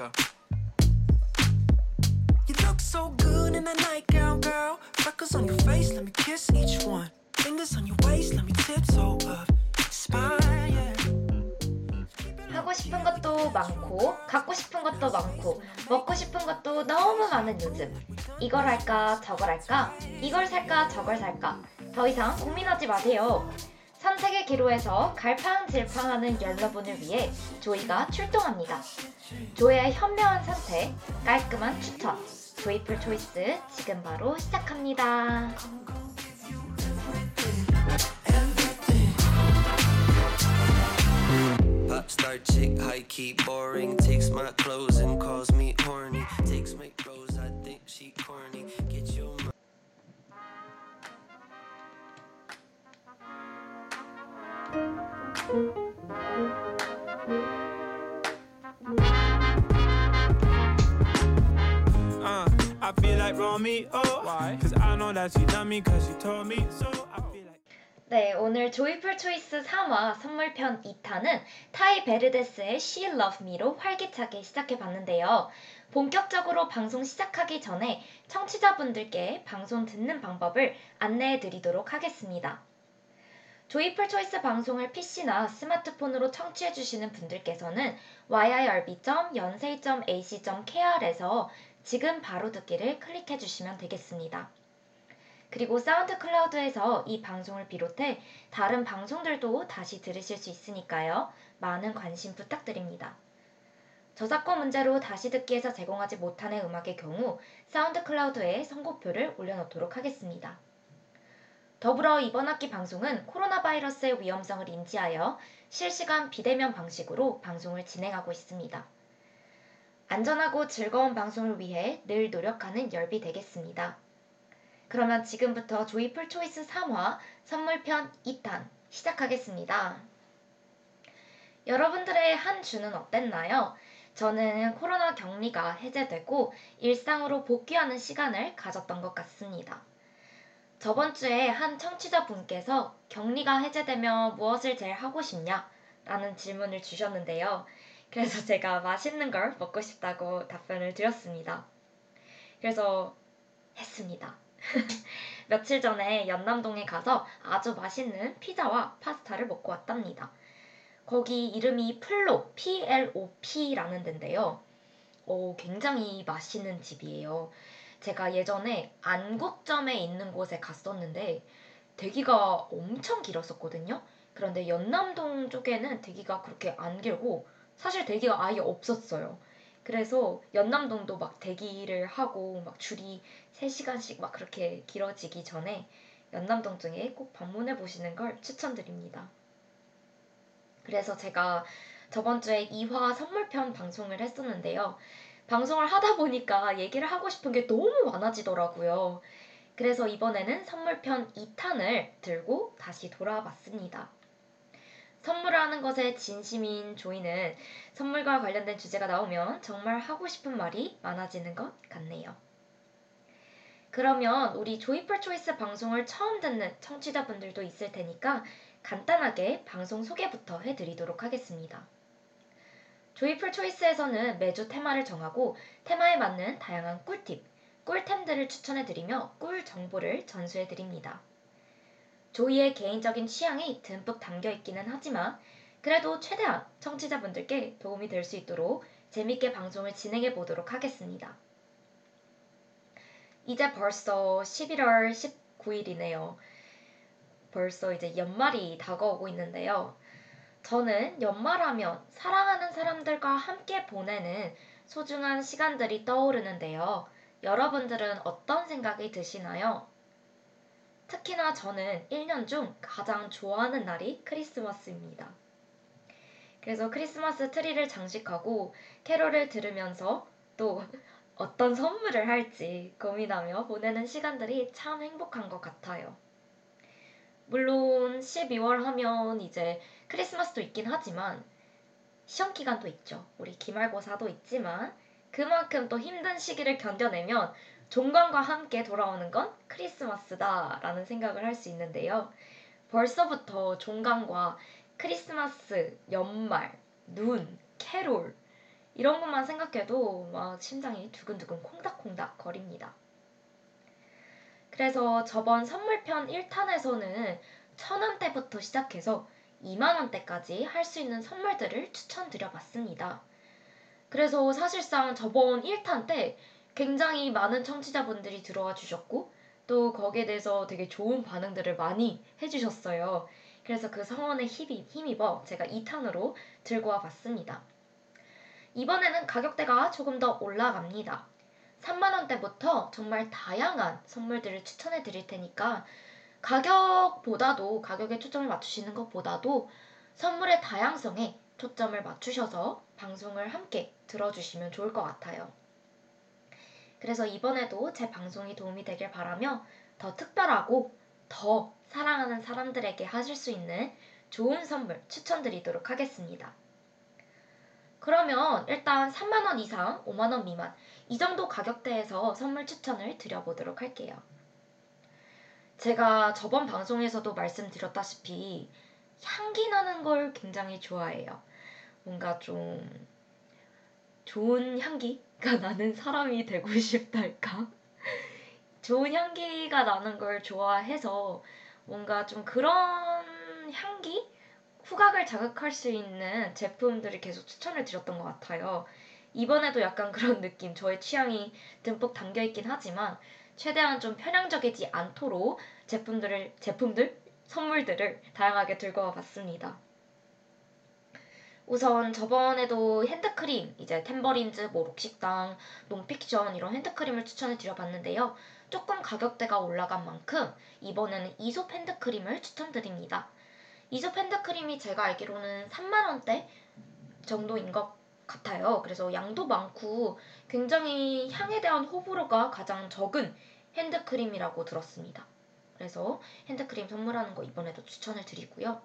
go. You look so good in that nightgown, girl. Freckles on your face, let me kiss each one. Fingers on your waist, let me tiptoe up. Spine, yeah. 하고 싶은 것도 많고, 갖고 싶은 것도 많고, 먹고 싶은 것도 너무 많은 요즘. 이걸 할까, 저걸 할까, 이걸 살까, 저걸 살까. 더 이상 고민하지 마세요. 선택의 기로에서 갈팡질팡하는 여러분을 위해 조이가 출동합니다. 조이의 현명한 선택, 깔끔한 추천. 조이풀 초이스 지금 바로 시작합니다. 네, 오늘 조이풀 초이스 3화 선물편 2탄은 타이 베르데스의 She Love Me로 활기차게 시작해봤는데요. 본격적으로 방송 시작하기 전에 청취자분들께 방송 듣는 방법을 안내해드리도록 하겠습니다. 조이풀 초이스 방송을 PC나 스마트폰으로 청취해 주시는 분들께서는 yirb.연세이.ac.kr에서 지금 바로 듣기를 클릭해 주시면 되겠습니다. 그리고 사운드 클라우드에서 이 방송을 비롯해 다른 방송들도 다시 들으실 수 있으니까요. 많은 관심 부탁드립니다. 저작권 문제로 다시 듣기에서 제공하지 못하는 음악의 경우 사운드 클라우드에 선곡표를 올려놓도록 하겠습니다. 더불어 이번 학기 방송은 코로나 바이러스의 위험성을 인지하여 실시간 비대면 방식으로 방송을 진행하고 있습니다. 안전하고 즐거운 방송을 위해 늘 노력하는 열비 되겠습니다. 그러면 지금부터 조이풀 초이스 3화 선물편 2탄 시작하겠습니다. 여러분들의 한 주는 어땠나요? 저는 코로나 격리가 해제되고 일상으로 복귀하는 시간을 가졌던 것 같습니다. 저번 주에 한 청취자분께서 격리가 해제되면 무엇을 제일 하고 싶냐? 라는 질문을 주셨는데요. 그래서 제가 맛있는 걸 먹고 싶다고 답변을 드렸습니다. 그래서 했습니다. 며칠 전에 연남동에 가서 아주 맛있는 피자와 파스타를 먹고 왔답니다. 거기 이름이 플로, P-L-O-P라는 데인데요. 오, 굉장히 맛있는 집이에요. 제가 예전에 안국점에 있는 곳에 갔었는데 대기가 엄청 길었었거든요. 그런데 연남동 쪽에는 대기가 그렇게 안 길고 사실 대기가 아예 없었어요. 그래서 연남동도 막 대기를 하고 막 줄이 3시간씩 막 그렇게 길어지기 전에 연남동 중에 꼭 방문해 보시는 걸 추천드립니다. 그래서 제가 저번 주에 2화 선물편 방송을 했었는데요. 방송을 하다 보니까 얘기를 하고 싶은 게 너무 많아지더라고요. 그래서 이번에는 선물편 2탄을 들고 다시 돌아와 봤습니다. 선물을 하는 것에 진심인 조이는 선물과 관련된 주제가 나오면 정말 하고 싶은 말이 많아지는 것 같네요. 그러면 우리 조이풀 초이스 방송을 처음 듣는 청취자분들도 있을 테니까 간단하게 방송 소개부터 해드리도록 하겠습니다. 조이풀 초이스에서는 매주 테마를 정하고 테마에 맞는 다양한 꿀팁, 꿀템들을 추천해드리며 꿀 정보를 전수해드립니다. 조이의 개인적인 취향이 듬뿍 담겨 있기는 하지만 그래도 최대한 청취자분들께 도움이 될 수 있도록 재밌게 방송을 진행해 보도록 하겠습니다. 이제 벌써 11월 19일이네요. 벌써 이제 연말이 다가오고 있는데요. 저는 연말하면 사랑하는 사람들과 함께 보내는 소중한 시간들이 떠오르는데요. 여러분들은 어떤 생각이 드시나요? 특히나 저는 1년 중 가장 좋아하는 날이 크리스마스입니다. 그래서 크리스마스 트리를 장식하고 캐롤을 들으면서 또 어떤 선물을 할지 고민하며 보내는 시간들이 참 행복한 것 같아요. 물론 12월 하면 이제 크리스마스도 있긴 하지만 시험 기간도 있죠. 우리 기말고사도 있지만 그만큼 또 힘든 시기를 견뎌내면 종강과 함께 돌아오는 건 크리스마스다라는 생각을 할 수 있는데요. 벌써부터 종강과 크리스마스, 연말, 눈, 캐롤 이런 것만 생각해도 막 심장이 두근두근 콩닥콩닥 거립니다. 그래서 저번 선물편 1탄에서는 천 원대부터 시작해서 2만원대까지 할 수 있는 선물들을 추천드려 봤습니다. 그래서 사실상 저번 1탄 때 굉장히 많은 청취자분들이 들어와 주셨고 또 거기에 대해서 되게 좋은 반응들을 많이 해주셨어요. 그래서 그 성원에 힘입, 힘입어 제가 2탄으로 들고 와 봤습니다. 이번에는 가격대가 조금 더 올라갑니다. 3만원대부터 정말 다양한 선물들을 추천해 드릴 테니까 가격보다도 가격에 초점을 맞추시는 것보다도 선물의 다양성에 초점을 맞추셔서 방송을 함께 들어주시면 좋을 것 같아요. 그래서 이번에도 제 방송이 도움이 되길 바라며 더 특별하고 더 사랑하는 사람들에게 하실 수 있는 좋은 선물 추천드리도록 하겠습니다. 그러면 일단 3만원 이상, 5만원 미만 이 정도 가격대에서 선물 추천을 드려보도록 할게요. 제가 저번 방송에서도 말씀드렸다시피 향기 나는 걸 굉장히 좋아해요. 뭔가 좀 좋은 향기가 나는 사람이 되고 싶달까? 좋은 향기가 나는 걸 좋아해서 뭔가 좀 그런 향기? 후각을 자극할 수 있는 제품들을 계속 추천을 드렸던 것 같아요. 이번에도 약간 그런 느낌, 저의 취향이 듬뿍 담겨 있긴 하지만 최대한 좀 편향적이지 않도록 제품들을, 제품들? 선물들을 다양하게 들고 와 봤습니다. 우선 저번에도 핸드크림, 이제 템버린즈, 뭐 록식당, 논픽션 이런 핸드크림을 추천을 드려봤는데요. 조금 가격대가 올라간 만큼 이번에는 이솝 핸드크림을 추천드립니다. 이솝 핸드크림이 제가 알기로는 3만원대 정도인 것 같아요. 그래서 양도 많고 굉장히 향에 대한 호불호가 가장 적은 핸드크림이라고 들었습니다. 그래서 핸드크림 선물하는 거 이번에도 추천을 드리고요.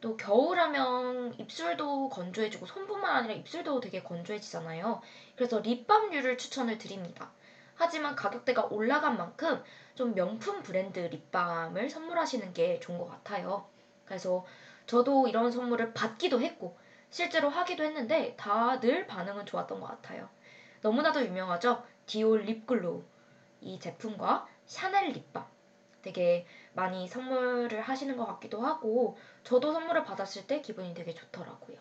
또 겨울하면 입술도 건조해지고 손뿐만 아니라 입술도 되게 건조해지잖아요. 그래서 립밤류를 추천을 드립니다. 하지만 가격대가 올라간 만큼 좀 명품 브랜드 립밤을 선물하시는 게 좋은 것 같아요. 그래서 저도 이런 선물을 받기도 했고 실제로 하기도 했는데 다들 반응은 좋았던 것 같아요. 너무나도 유명하죠? 디올 립글로우 이 제품과 샤넬 립밤 되게 많이 선물을 하시는 것 같기도 하고 저도 선물을 받았을 때 기분이 되게 좋더라고요.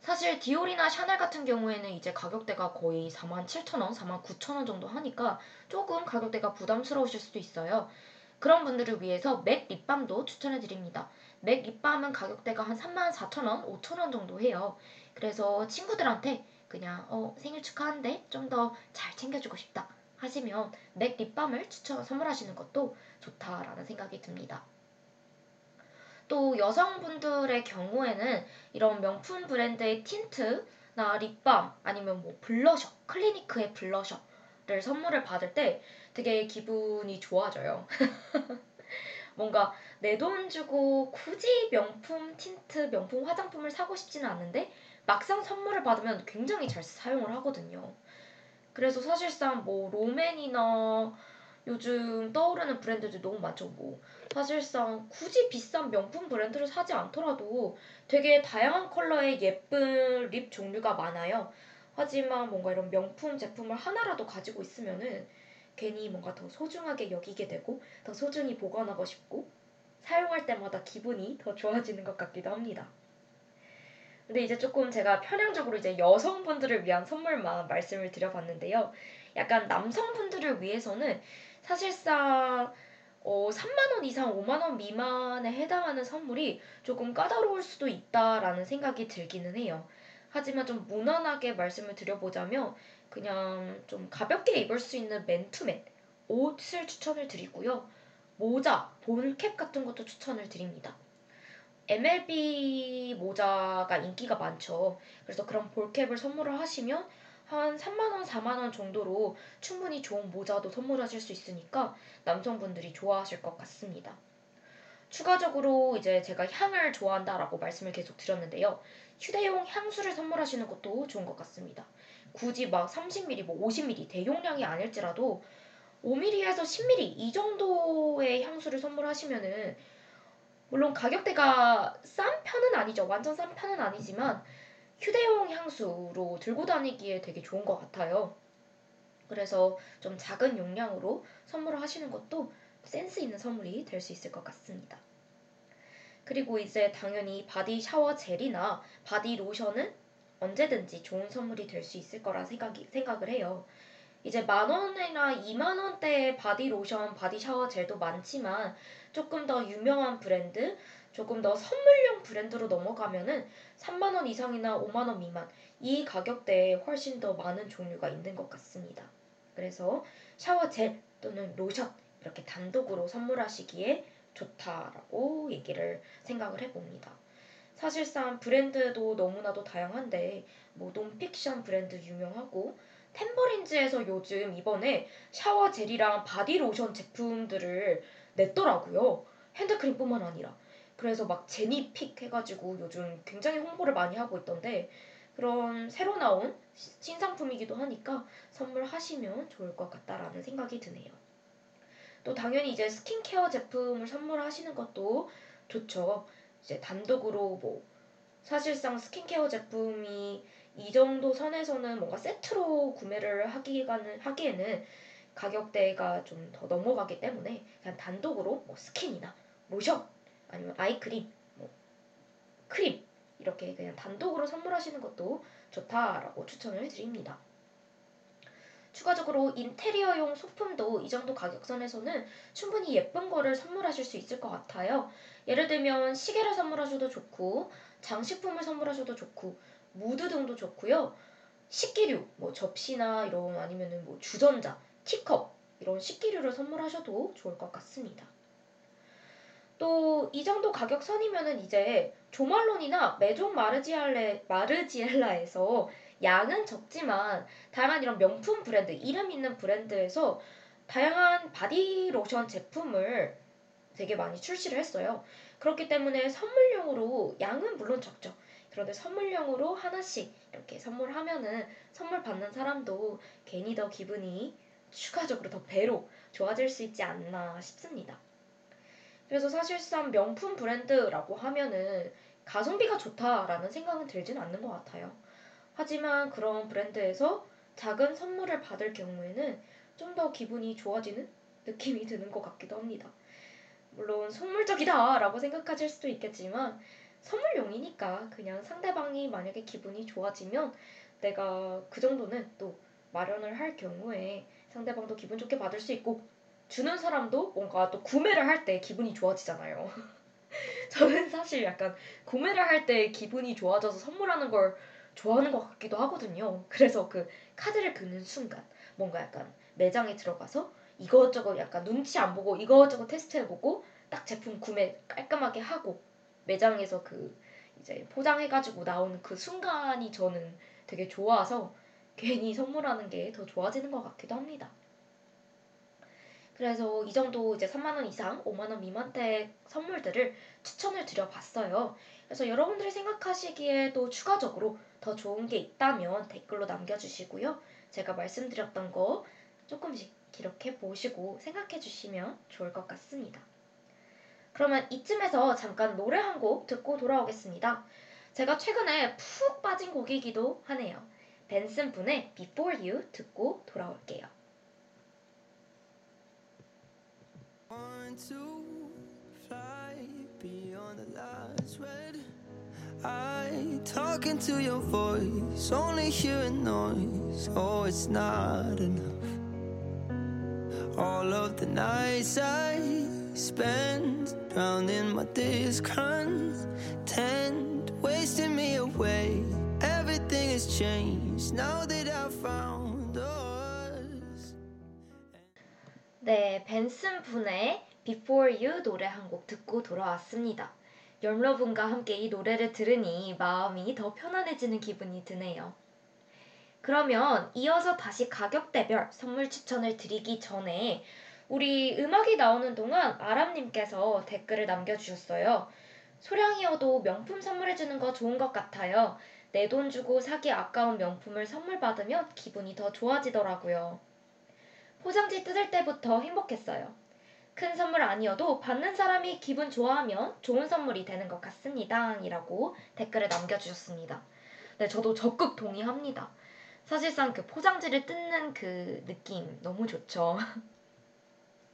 사실 디올이나 샤넬 같은 경우에는 이제 가격대가 거의 47,000원, 49,000원 정도 하니까 조금 가격대가 부담스러우실 수도 있어요. 그런 분들을 위해서 맥 립밤도 추천해 드립니다. 맥 립밤은 가격대가 한 34,000원, 5,000원 정도 해요. 그래서 친구들한테 그냥 어, 생일 축하한데 좀 더 잘 챙겨주고 싶다 하시면 맥 립밤을 추천 선물하시는 것도 좋다라는 생각이 듭니다. 또 여성분들의 경우에는 이런 명품 브랜드의 틴트나 립밤 아니면 뭐 블러셔, 클리니크의 블러셔를 선물을 받을 때 되게 기분이 좋아져요. 뭔가 내 돈 주고 굳이 명품 틴트, 명품 화장품을 사고 싶지는 않은데 막상 선물을 받으면 굉장히 잘 사용을 하거든요. 그래서 사실상 뭐 롬앤이나 요즘 떠오르는 브랜드들 너무 많죠. 뭐 사실상 굳이 비싼 명품 브랜드를 사지 않더라도 되게 다양한 컬러의 예쁜 립 종류가 많아요. 하지만 뭔가 이런 명품 제품을 하나라도 가지고 있으면은 괜히 뭔가 더 소중하게 여기게 되고 더 소중히 보관하고 싶고 사용할 때마다 기분이 더 좋아지는 것 같기도 합니다. 근데 이제 조금 제가 편향적으로 이제 여성분들을 위한 선물만 말씀을 드려봤는데요. 약간 남성분들을 위해서는 사실상 어, 3만원 이상 5만원 미만에 해당하는 선물이 조금 까다로울 수도 있다라는 생각이 들기는 해요. 하지만 좀 무난하게 말씀을 드려보자면 그냥 좀 가볍게 입을 수 있는 맨투맨 옷을 추천을 드리고요. 모자, 볼캡 같은 것도 추천을 드립니다. MLB 모자가 인기가 많죠. 그래서 그런 볼캡을 선물을 하시면 한 3만원, 4만원 정도로 충분히 좋은 모자도 선물하실 수 있으니까 남성분들이 좋아하실 것 같습니다. 추가적으로 이제 제가 향을 좋아한다라고 말씀을 계속 드렸는데요. 휴대용 향수를 선물하시는 것도 좋은 것 같습니다. 굳이 막 30ml, 뭐 50ml 대용량이 아닐지라도 5ml에서 10ml 이 정도의 향수를 선물하시면은 물론 가격대가 싼 편은 아니죠. 완전 싼 편은 아니지만 휴대용 향수로 들고 다니기에 되게 좋은 것 같아요. 그래서 좀 작은 용량으로 선물을 하시는 것도 센스 있는 선물이 될 수 있을 것 같습니다. 그리고 이제 당연히 바디 샤워 젤이나 바디 로션은 언제든지 좋은 선물이 될 수 있을 거라 생각이, 생각을 해요. 이제 만 원이나 이만 원대의 바디 로션, 바디 샤워 젤도 많지만 조금 더 유명한 브랜드, 조금 더 선물용 브랜드로 넘어가면은 3만 원 이상이나 5만 원 미만 이 가격대에 훨씬 더 많은 종류가 있는 것 같습니다. 그래서 샤워 젤 또는 로션 이렇게 단독으로 선물하시기에 좋다라고 얘기를 생각을 해봅니다. 사실상 브랜드도 너무나도 다양한데 뭐 논픽션 브랜드 유명하고 탬버린즈에서 요즘 이번에 샤워 젤이랑 바디 로션 제품들을 냈더라고요. 핸드크림뿐만 아니라. 그래서 막 제니 pick 해가지고 요즘 굉장히 홍보를 많이 하고 있던데 그런 새로 나온 신상품이기도 하니까 선물하시면 좋을 것 같다라는 생각이 드네요. 또 당연히 이제 스킨케어 제품을 선물하시는 것도 좋죠. 이제 단독으로 뭐 사실상 스킨케어 제품이 이 정도 선에서는 뭔가 세트로 구매를 하기가는 하기에는 가격대가 좀 더 넘어가기 때문에 그냥 단독으로 뭐 스킨이나 로션 아니면 아이크림, 뭐 크림 이렇게 그냥 단독으로 선물하시는 것도 좋다라고 추천을 드립니다. 추가적으로 인테리어용 소품도 이 정도 가격선에서는 충분히 예쁜 거를 선물하실 수 있을 것 같아요. 예를 들면 시계를 선물하셔도 좋고 장식품을 선물하셔도 좋고 무드 등도 좋고요. 식기류, 뭐 접시나 이런 아니면은 뭐 주전자, 티컵 이런 식기류를 선물하셔도 좋을 것 같습니다. 또 이 정도 가격 선이면은 이제 조말론이나 메종 마르지알레 마르지엘라에서 양은 적지만 다양한 이런 명품 브랜드, 이름 있는 브랜드에서 다양한 바디 로션 제품을 되게 많이 출시를 했어요. 그렇기 때문에 선물용으로 양은 물론 적죠. 그런데 선물용으로 하나씩 이렇게 선물하면은 선물 받는 사람도 괜히 더 기분이 추가적으로 더 배로 좋아질 수 있지 않나 싶습니다. 그래서 사실상 명품 브랜드라고 하면은 가성비가 좋다라는 생각은 들지는 않는 것 같아요. 하지만 그런 브랜드에서 작은 선물을 받을 경우에는 좀 더 기분이 좋아지는 느낌이 드는 것 같기도 합니다. 물론 속물적이다라고 생각하실 수도 있겠지만 선물용이니까 그냥 상대방이 만약에 기분이 좋아지면 내가 그 정도는 또 마련을 할 경우에 상대방도 기분 좋게 받을 수 있고 주는 사람도 뭔가 또 구매를 할 때 기분이 좋아지잖아요. 저는 사실 약간 구매를 할 때 기분이 좋아져서 선물하는 걸 좋아하는 것 같기도 하거든요. 그래서 그 카드를 긋는 순간 뭔가 약간 매장에 들어가서 이것저것 약간 눈치 안 보고 이것저것 테스트해보고 딱 제품 구매 깔끔하게 하고 매장에서 그 이제 포장해가지고 나오는 그 순간이 저는 되게 좋아서 괜히 선물하는 게 더 좋아지는 것 같기도 합니다. 그래서 이 정도 이제 3만원 이상, 5만원 미만대 선물들을 추천을 드려봤어요. 그래서 여러분들이 생각하시기에 또 추가적으로 더 좋은 게 있다면 댓글로 남겨주시고요. 제가 말씀드렸던 거 조금씩 기록해 보시고 생각해 주시면 좋을 것 같습니다. 그러면 이쯤에서 잠깐 노래 한 곡 듣고 돌아오겠습니다. 제가 최근에 푹 빠진 곡이기도 하네요. 벤슨 분의 Before You 듣고 돌아올게요. Want to fly beyond the last red eye. Talking to your voice, only hearing noise. Oh, it's not enough. All of the nights I spend drowning my discontent, wasting me away. Everything has changed now that I found us. 네, 벤슨 분의 Before You 노래 한 곡 듣고 돌아왔습니다. 여러분과 함께 이 노래를 들으니 마음이 더 편안해지는 기분이 드네요. 그러면 이어서 다시 가격대별 선물 추천을 드리기 전에 우리 음악이 나오는 동안 아람님께서 댓글을 남겨주셨어요. 소량이어도 명품 선물해주는 거 좋은 것 같아요. 내 돈 주고 사기 아까운 명품을 선물 받으면 기분이 더 좋아지더라고요. 포장지 뜯을 때부터 행복했어요. 큰 선물 아니어도 받는 사람이 기분 좋아하면 좋은 선물이 되는 것 같습니다. 이라고 댓글을 남겨주셨습니다. 네, 저도 적극 동의합니다. 사실상 그 포장지를 뜯는 그 느낌 너무 좋죠.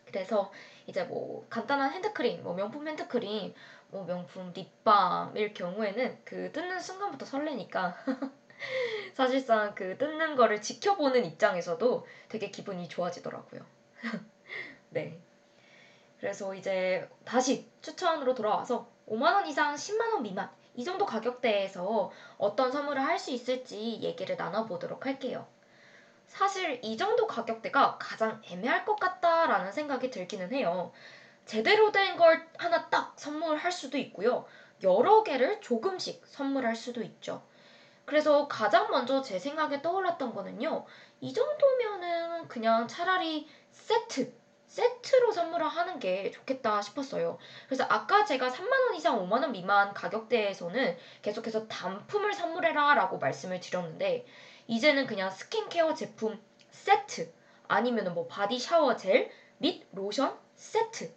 그래서 이제 뭐 간단한 핸드크림, 뭐 명품 핸드크림, 뭐 명품 립밤일 경우에는 그 뜯는 순간부터 설레니까 사실상 그 뜯는 거를 지켜보는 입장에서도 되게 기분이 좋아지더라고요. 네. 그래서 이제 다시 추천으로 돌아와서 5만원 이상 10만원 미만 이 정도 가격대에서 어떤 선물을 할 수 있을지 얘기를 나눠보도록 할게요. 사실 이 정도 가격대가 가장 애매할 것 같다라는 생각이 들기는 해요. 제대로 된 걸 하나 딱 선물할 수도 있고요. 여러 개를 조금씩 선물할 수도 있죠. 그래서 가장 먼저 제 생각에 떠올랐던 거는요. 이 정도면은 그냥 차라리 세트, 세트로 선물을 하는 게 좋겠다 싶었어요. 그래서 아까 제가 3만원 이상 5만원 미만 가격대에서는 계속해서 단품을 선물해라 라고 말씀을 드렸는데 이제는 그냥 스킨케어 제품 세트 아니면은 뭐 바디 샤워 젤 및 로션 세트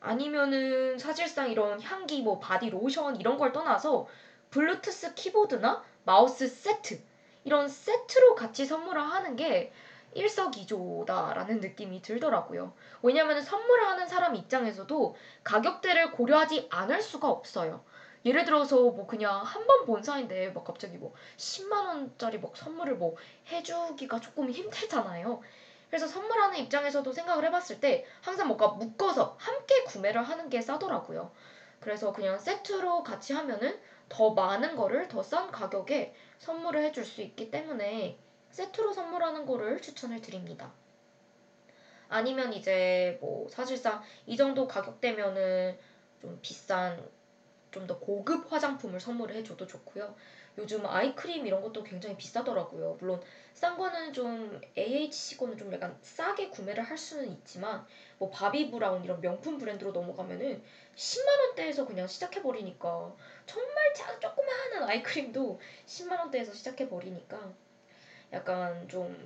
아니면은 사실상 이런 향기 뭐 바디 로션 이런 걸 떠나서 블루투스 키보드나 마우스 세트 이런 세트로 같이 선물을 하는 게 일석이조다라는 느낌이 들더라고요. 왜냐하면 선물을 하는 사람 입장에서도 가격대를 고려하지 않을 수가 없어요. 예를 들어서 뭐 그냥 한 번 본 사이인데 막 갑자기 뭐 10만 원짜리 막 선물을 뭐 해주기가 조금 힘들잖아요. 그래서 선물하는 입장에서도 생각을 해봤을 때 항상 뭔가 묶어서 함께 구매를 하는 게 싸더라고요. 그래서 그냥 세트로 같이 하면은 더 많은 거를 더 싼 가격에 선물을 해줄 수 있기 때문에 세트로 선물하는 거를 추천을 드립니다. 아니면 이제 뭐 사실상 이 정도 가격대면은 좀 비싼 좀 더 고급 화장품을 선물을 해줘도 좋고요. 요즘 아이크림 이런 것도 굉장히 비싸더라고요. 물론 싼 거는 좀 AHC 거는 좀 약간 싸게 구매를 할 수는 있지만 뭐 바비 브라운 이런 명품 브랜드로 넘어가면은 10만 원대에서 그냥 시작해 버리니까 정말 작 조그마한 아이크림도 10만 원대에서 시작해 버리니까 약간 좀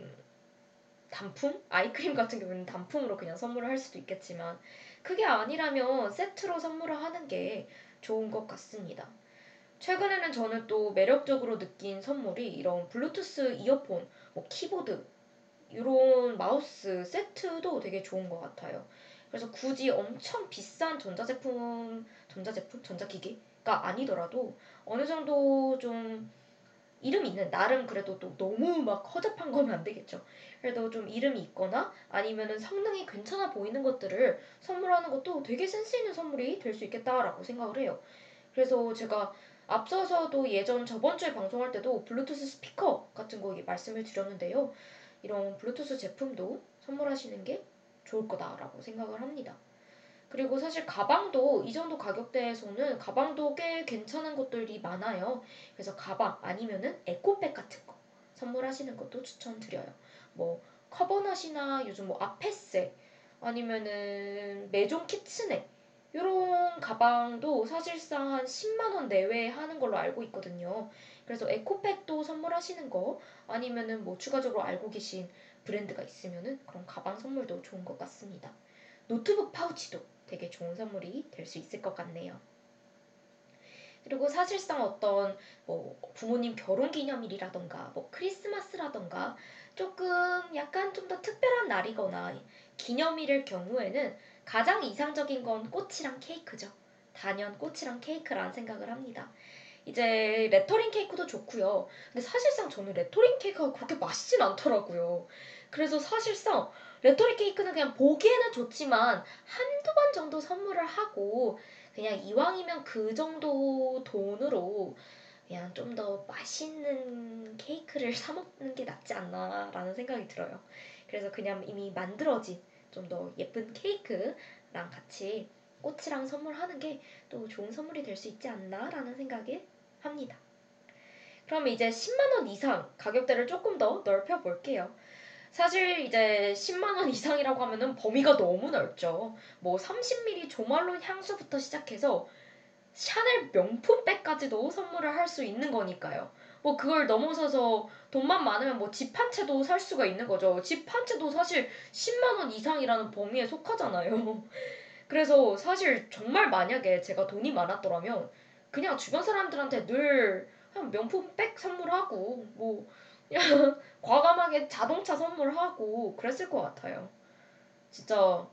단품? 아이크림 같은 경우는 단품으로 그냥 선물을 할 수도 있겠지만 그게 아니라면 세트로 선물을 하는 게 좋은 것 같습니다. 최근에는 저는 또 매력적으로 느낀 선물이 이런 블루투스 이어폰, 뭐 키보드, 이런 마우스 세트도 되게 좋은 것 같아요. 그래서 굳이 엄청 비싼 전자제품, 전자제품? 전자기기가 아니더라도 어느 정도 좀 이름 있는 나름 그래도 또 너무 막 허접한 거면 안 되겠죠. 그래도 좀 이름이 있거나 아니면은 성능이 괜찮아 보이는 것들을 선물하는 것도 되게 센스 있는 선물이 될 수 있겠다라고 생각을 해요. 그래서 제가 앞서서도 예전 저번 주에 방송할 때도 블루투스 스피커 같은 거 말씀을 드렸는데요. 이런 블루투스 제품도 선물하시는 게 좋을 거다라고 생각을 합니다. 그리고 사실 가방도 이 정도 가격대에서는 가방도 꽤 괜찮은 것들이 많아요. 그래서 가방 아니면은 에코백 같은 거 선물하시는 것도 추천드려요. 뭐 커버낫이나 요즘 뭐 아페세 아니면은 메종 키츠네 이런 가방도 사실상 한 10만 원 내외에 하는 걸로 알고 있거든요. 그래서 에코백도 선물하시는 거 아니면은 뭐 추가적으로 알고 계신 브랜드가 있으면은 그런 가방 선물도 좋은 것 같습니다. 노트북 파우치도 되게 좋은 선물이 될 수 있을 것 같네요. 그리고 사실상 어떤 뭐 부모님 결혼 기념일이라던가 뭐 크리스마스라던가 조금 약간 좀 더 특별한 날이거나 기념일일 경우에는 가장 이상적인 건 꽃이랑 케이크죠. 단연 꽃이랑 케이크라는 생각을 합니다. 이제 레터링 케이크도 좋고요. 근데 사실상 저는 레터링 케이크가 그렇게 맛있진 않더라고요. 그래서 사실상 레터링 케이크는 그냥 보기에는 좋지만 한두 번 정도 선물을 하고 그냥 이왕이면 그 정도 돈으로 그냥 좀 더 맛있는 케이크를 사 먹는 게 낫지 않나라는 생각이 들어요. 그래서 그냥 이미 만들어진 좀 더 예쁜 케이크랑 같이 꽃이랑 선물하는 게 또 좋은 선물이 될 수 있지 않나라는 생각이 합니다. 그럼 이제 10만원 이상 가격대를 조금 더 넓혀 볼게요. 사실 이제 10만원 이상이라고 하면은 범위가 너무 넓죠. 뭐 30ml 조말론 향수부터 시작해서 샤넬 명품백까지도 선물을 할 수 있는 거니까요. 뭐 그걸 넘어서서 돈만 많으면 뭐 집 한 채도 살 수가 있는 거죠. 집 한 채도 사실 10만 원 이상이라는 범위에 속하잖아요. 그래서 사실 정말 만약에 제가 돈이 많았더라면 그냥 주변 사람들한테 늘 그냥 명품 백 선물하고 뭐 그냥 과감하게 자동차 선물하고 그랬을 것 같아요. 진짜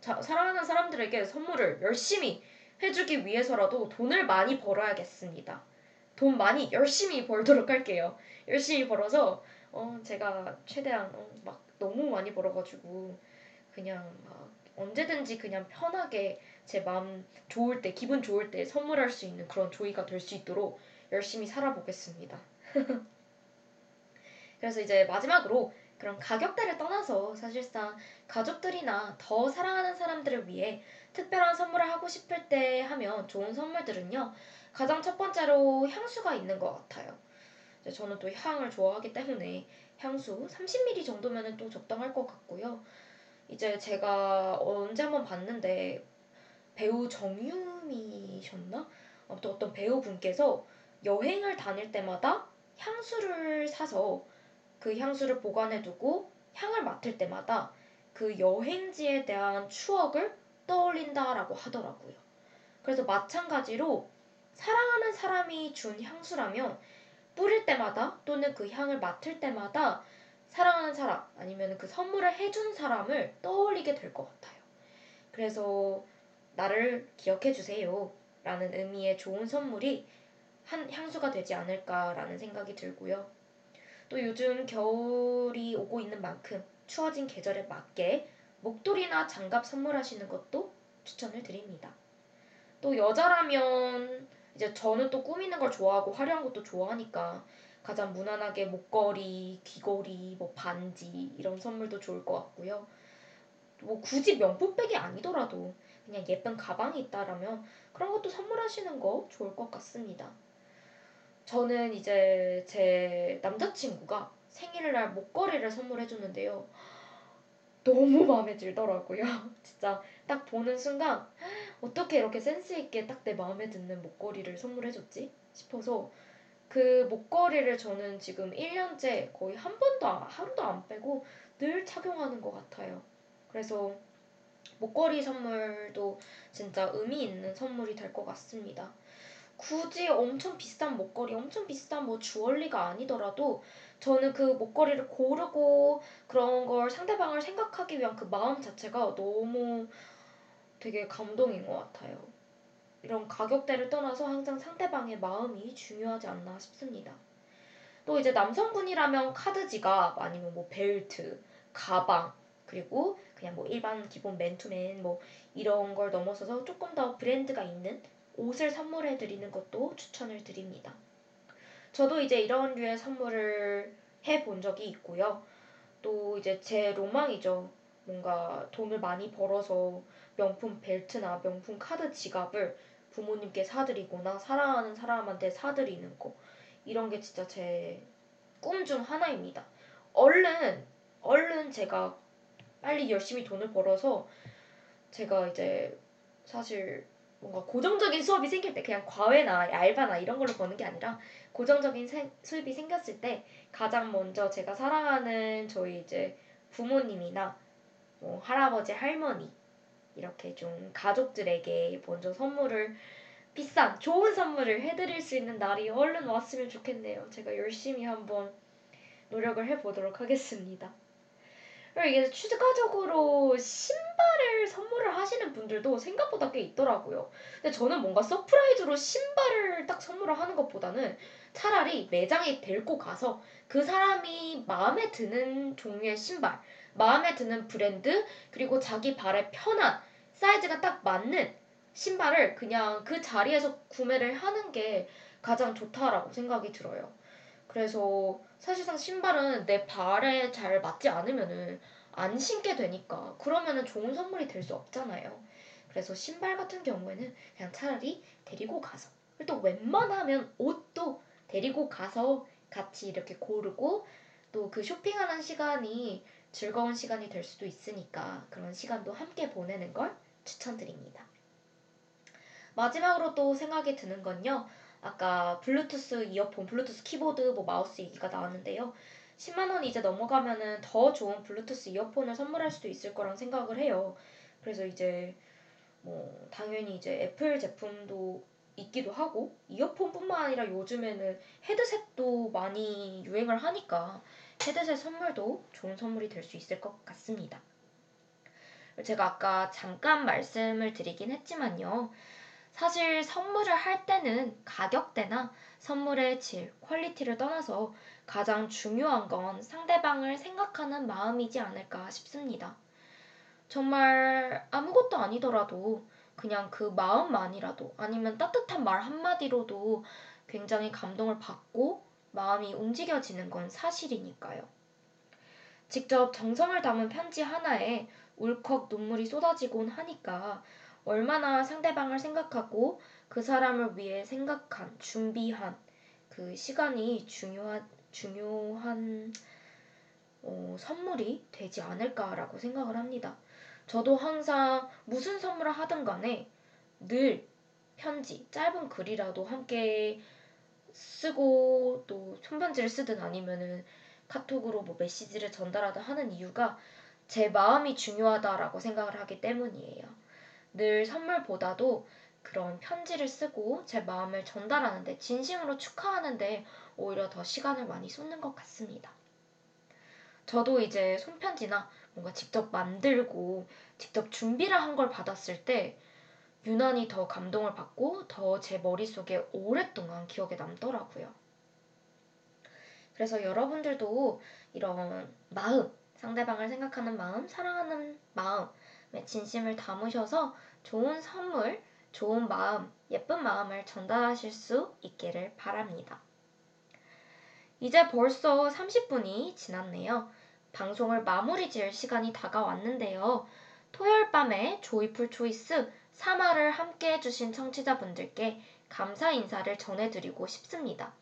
자, 사랑하는 사람들에게 선물을 열심히 해주기 위해서라도 돈을 많이 벌어야겠습니다. 돈 많이 열심히 벌도록 할게요. 열심히 벌어서 어 제가 최대한 어, 막 너무 많이 벌어가지고 그냥 막 언제든지 그냥 편하게 제 마음 좋을 때 기분 좋을 때 선물할 수 있는 그런 조이가 될 수 있도록 열심히 살아보겠습니다. 그래서 이제 마지막으로 그런 가격대를 떠나서 사실상 가족들이나 더 사랑하는 사람들을 위해 특별한 선물을 하고 싶을 때 하면 좋은 선물들은요. 가장 첫 번째로 향수가 있는 것 같아요. 저는 또 향을 좋아하기 때문에 향수 30ml 정도면 또 적당할 것 같고요. 이제 제가 언제 한번 봤는데 배우 정유미셨나? 아무튼 어떤 배우분께서 여행을 다닐 때마다 향수를 사서 그 향수를 보관해두고 향을 맡을 때마다 그 여행지에 대한 추억을 떠올린다라고 하더라고요. 그래서 마찬가지로 사랑하는 사람이 준 향수라면 뿌릴 때마다 또는 그 향을 맡을 때마다 사랑하는 사람 아니면 그 선물을 해준 사람을 떠올리게 될 것 같아요. 그래서 나를 기억해 주세요. 라는 의미의 좋은 선물이 한 향수가 되지 않을까라는 생각이 들고요. 또 요즘 겨울이 오고 있는 만큼 추워진 계절에 맞게 목도리나 장갑 선물하시는 것도 추천을 드립니다. 또 여자라면 이제 저는 또 꾸미는 걸 좋아하고 화려한 것도 좋아하니까 가장 무난하게 목걸이, 귀걸이, 뭐 반지 이런 선물도 좋을 것 같고요. 뭐 굳이 명품백이 아니더라도 그냥 예쁜 가방이 있다라면 그런 것도 선물하시는 거 좋을 것 같습니다. 저는 이제 제 남자친구가 생일날 목걸이를 선물해 줬는데요. 너무 마음에 들더라고요. 진짜 딱 보는 순간 어떻게 이렇게 센스 있게 딱 내 마음에 드는 목걸이를 선물해 줬지? 싶어서 그 목걸이를 저는 지금 1년째 거의 한 번도 하루도 안 빼고 늘 착용하는 것 같아요. 그래서 목걸이 선물도 진짜 의미 있는 선물이 될 것 같습니다. 굳이 엄청 비싼 목걸이, 엄청 비싼 뭐 주얼리가 아니더라도 저는 그 목걸이를 고르고 그런 걸 상대방을 생각하기 위한 그 마음 자체가 너무 되게 감동인 것 같아요. 이런 가격대를 떠나서 항상 상대방의 마음이 중요하지 않나 싶습니다. 또 이제 남성분이라면 카드 지갑 아니면 뭐 벨트, 가방 그리고 그냥 뭐 일반 기본 맨투맨 뭐 이런 걸 넘어서서 조금 더 브랜드가 있는 옷을 선물해 드리는 것도 추천을 드립니다. 저도 이제 이런 류의 선물을 해 본 적이 있고요. 또 이제 제 로망이죠. 뭔가 돈을 많이 벌어서 명품 벨트나 명품 카드 지갑을 부모님께 사드리거나 사랑하는 사람한테 사드리는 거. 이런 게 진짜 제 꿈 중 하나입니다. 얼른, 얼른 제가 빨리 열심히 돈을 벌어서 제가 이제 사실 뭔가 고정적인 수업이 생길 때 그냥 과외나 알바나 이런 걸로 버는 게 아니라 고정적인 세, 수입이 생겼을 때 가장 먼저 제가 사랑하는 저희 이제 부모님이나 뭐 할아버지 할머니 이렇게 좀 가족들에게 먼저 선물을 비싼 좋은 선물을 해드릴 수 있는 날이 얼른 왔으면 좋겠네요. 제가 열심히 한번 노력을 해보도록 하겠습니다. 이게 추가적으로 신발을 선물을 하시는 분들도 생각보다 꽤 있더라고요. 근데 저는 뭔가 surprise로 신발을 딱 선물을 하는 것보다는 차라리 매장에 데리고 가서 그 사람이 마음에 드는 종류의 신발, 마음에 드는 브랜드, 그리고 자기 발에 편한 사이즈가 딱 맞는 신발을 그냥 그 자리에서 구매를 하는 게 가장 좋다라고 생각이 들어요. 그래서 사실상 신발은 내 발에 잘 맞지 않으면은 안 신게 되니까 그러면은 좋은 선물이 될 수 없잖아요. 그래서 신발 같은 경우에는 그냥 차라리 데리고 가서 또 웬만하면 옷도 데리고 가서 같이 이렇게 고르고 또 그 쇼핑하는 시간이 즐거운 시간이 될 수도 있으니까 그런 시간도 함께 보내는 걸 추천드립니다. 마지막으로 또 생각이 드는 건요. 아까 블루투스 이어폰, 블루투스 키보드, 뭐 마우스 얘기가 나왔는데요. 10만 원 이제 넘어가면은 더 좋은 블루투스 이어폰을 선물할 수도 있을 거란 생각을 해요. 그래서 이제 뭐 당연히 이제 애플 제품도 있기도 하고 이어폰뿐만 아니라 요즘에는 헤드셋도 많이 유행을 하니까 헤드셋 선물도 좋은 선물이 될 수 있을 것 같습니다. 제가 아까 잠깐 말씀을 드리긴 했지만요. 사실 선물을 할 때는 가격대나 선물의 질, quality를 떠나서 가장 중요한 건 상대방을 생각하는 마음이지 않을까 싶습니다. 정말 아무것도 아니더라도 그냥 그 마음만이라도 아니면 따뜻한 말 한마디로도 굉장히 감동을 받고 마음이 움직여지는 건 사실이니까요. 직접 정성을 담은 편지 하나에 울컥 눈물이 쏟아지곤 하니까 얼마나 상대방을 생각하고 그 사람을 위해 생각한, 준비한 그 시간이 중요한, 중요한 어, 선물이 되지 않을까라고 생각을 합니다. 저도 항상 무슨 선물을 하든 간에 늘 편지, 짧은 글이라도 함께 쓰고 또 손편지를 쓰든 아니면은 카톡으로 뭐 메시지를 전달하든 하는 이유가 제 마음이 중요하다라고 생각을 하기 때문이에요. 늘 선물보다도 그런 편지를 쓰고 제 마음을 전달하는데 진심으로 축하하는데 오히려 더 시간을 많이 쏟는 것 같습니다. 저도 이제 손편지나 뭔가 직접 만들고 직접 준비를 한 걸 받았을 때 유난히 더 감동을 받고 더 제 머릿속에 오랫동안 기억에 남더라고요. 그래서 여러분들도 이런 마음, 상대방을 생각하는 마음, 사랑하는 마음에 진심을 담으셔서 좋은 선물, 좋은 마음, 예쁜 마음을 전달하실 수 있기를 바랍니다. 이제 벌써 30분이 지났네요. 방송을 마무리 지을 시간이 다가왔는데요. 토요일 밤에 조이풀 초이스 3화를 함께 해주신 청취자분들께 감사 인사를 전해드리고 싶습니다.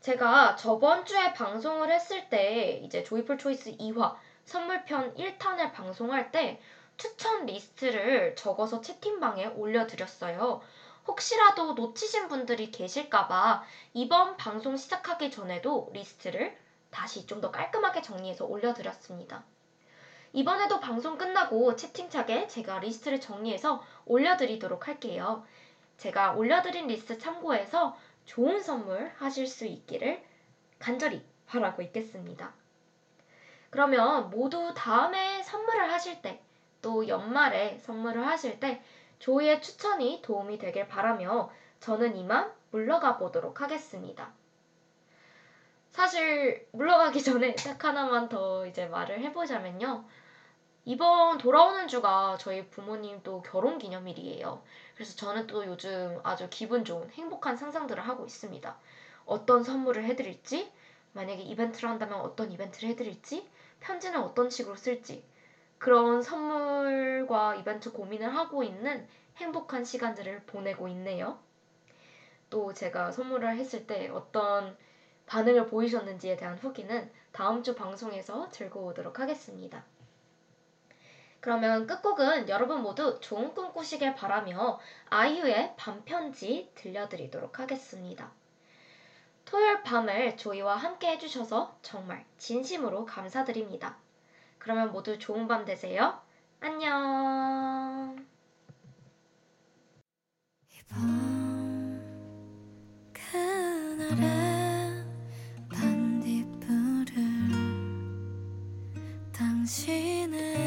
제가 저번 주에 방송을 했을 때 이제 조이풀 초이스 2화 선물편 1탄을 방송할 때 추천 리스트를 적어서 채팅방에 올려드렸어요. 혹시라도 놓치신 분들이 계실까봐 이번 방송 시작하기 전에도 리스트를 다시 좀 더 깔끔하게 정리해서 올려드렸습니다. 이번에도 방송 끝나고 채팅창에 제가 리스트를 정리해서 올려드리도록 할게요. 제가 올려드린 리스트 참고해서 좋은 선물 하실 수 있기를 간절히 바라고 있겠습니다. 그러면 모두 다음에 선물을 하실 때, 또 연말에 선물을 하실 때 조이의 추천이 도움이 되길 바라며 저는 이만 물러가 보도록 하겠습니다. 사실 물러가기 전에 딱 하나만 더 이제 말을 해보자면요. 이번 돌아오는 주가 저희 부모님도 결혼 기념일이에요. 그래서 저는 또 요즘 아주 기분 좋은 행복한 상상들을 하고 있습니다. 어떤 선물을 해드릴지, 만약에 이벤트를 한다면 어떤 이벤트를 해드릴지, 편지는 어떤 식으로 쓸지, 그런 선물과 이벤트 고민을 하고 있는 행복한 시간들을 보내고 있네요. 또 제가 선물을 했을 때 어떤 반응을 보이셨는지에 대한 후기는 다음 주 방송에서 들고 오도록 하겠습니다. 그러면 끝곡은 여러분 모두 좋은 꿈 꾸시길 바라며 아이유의 밤편지 들려드리도록 하겠습니다. 토요일 밤을 조이와 함께 해주셔서 정말 진심으로 감사드립니다. 그러면 모두 좋은 밤 되세요. 안녕. 그날의 반딧불을 당신은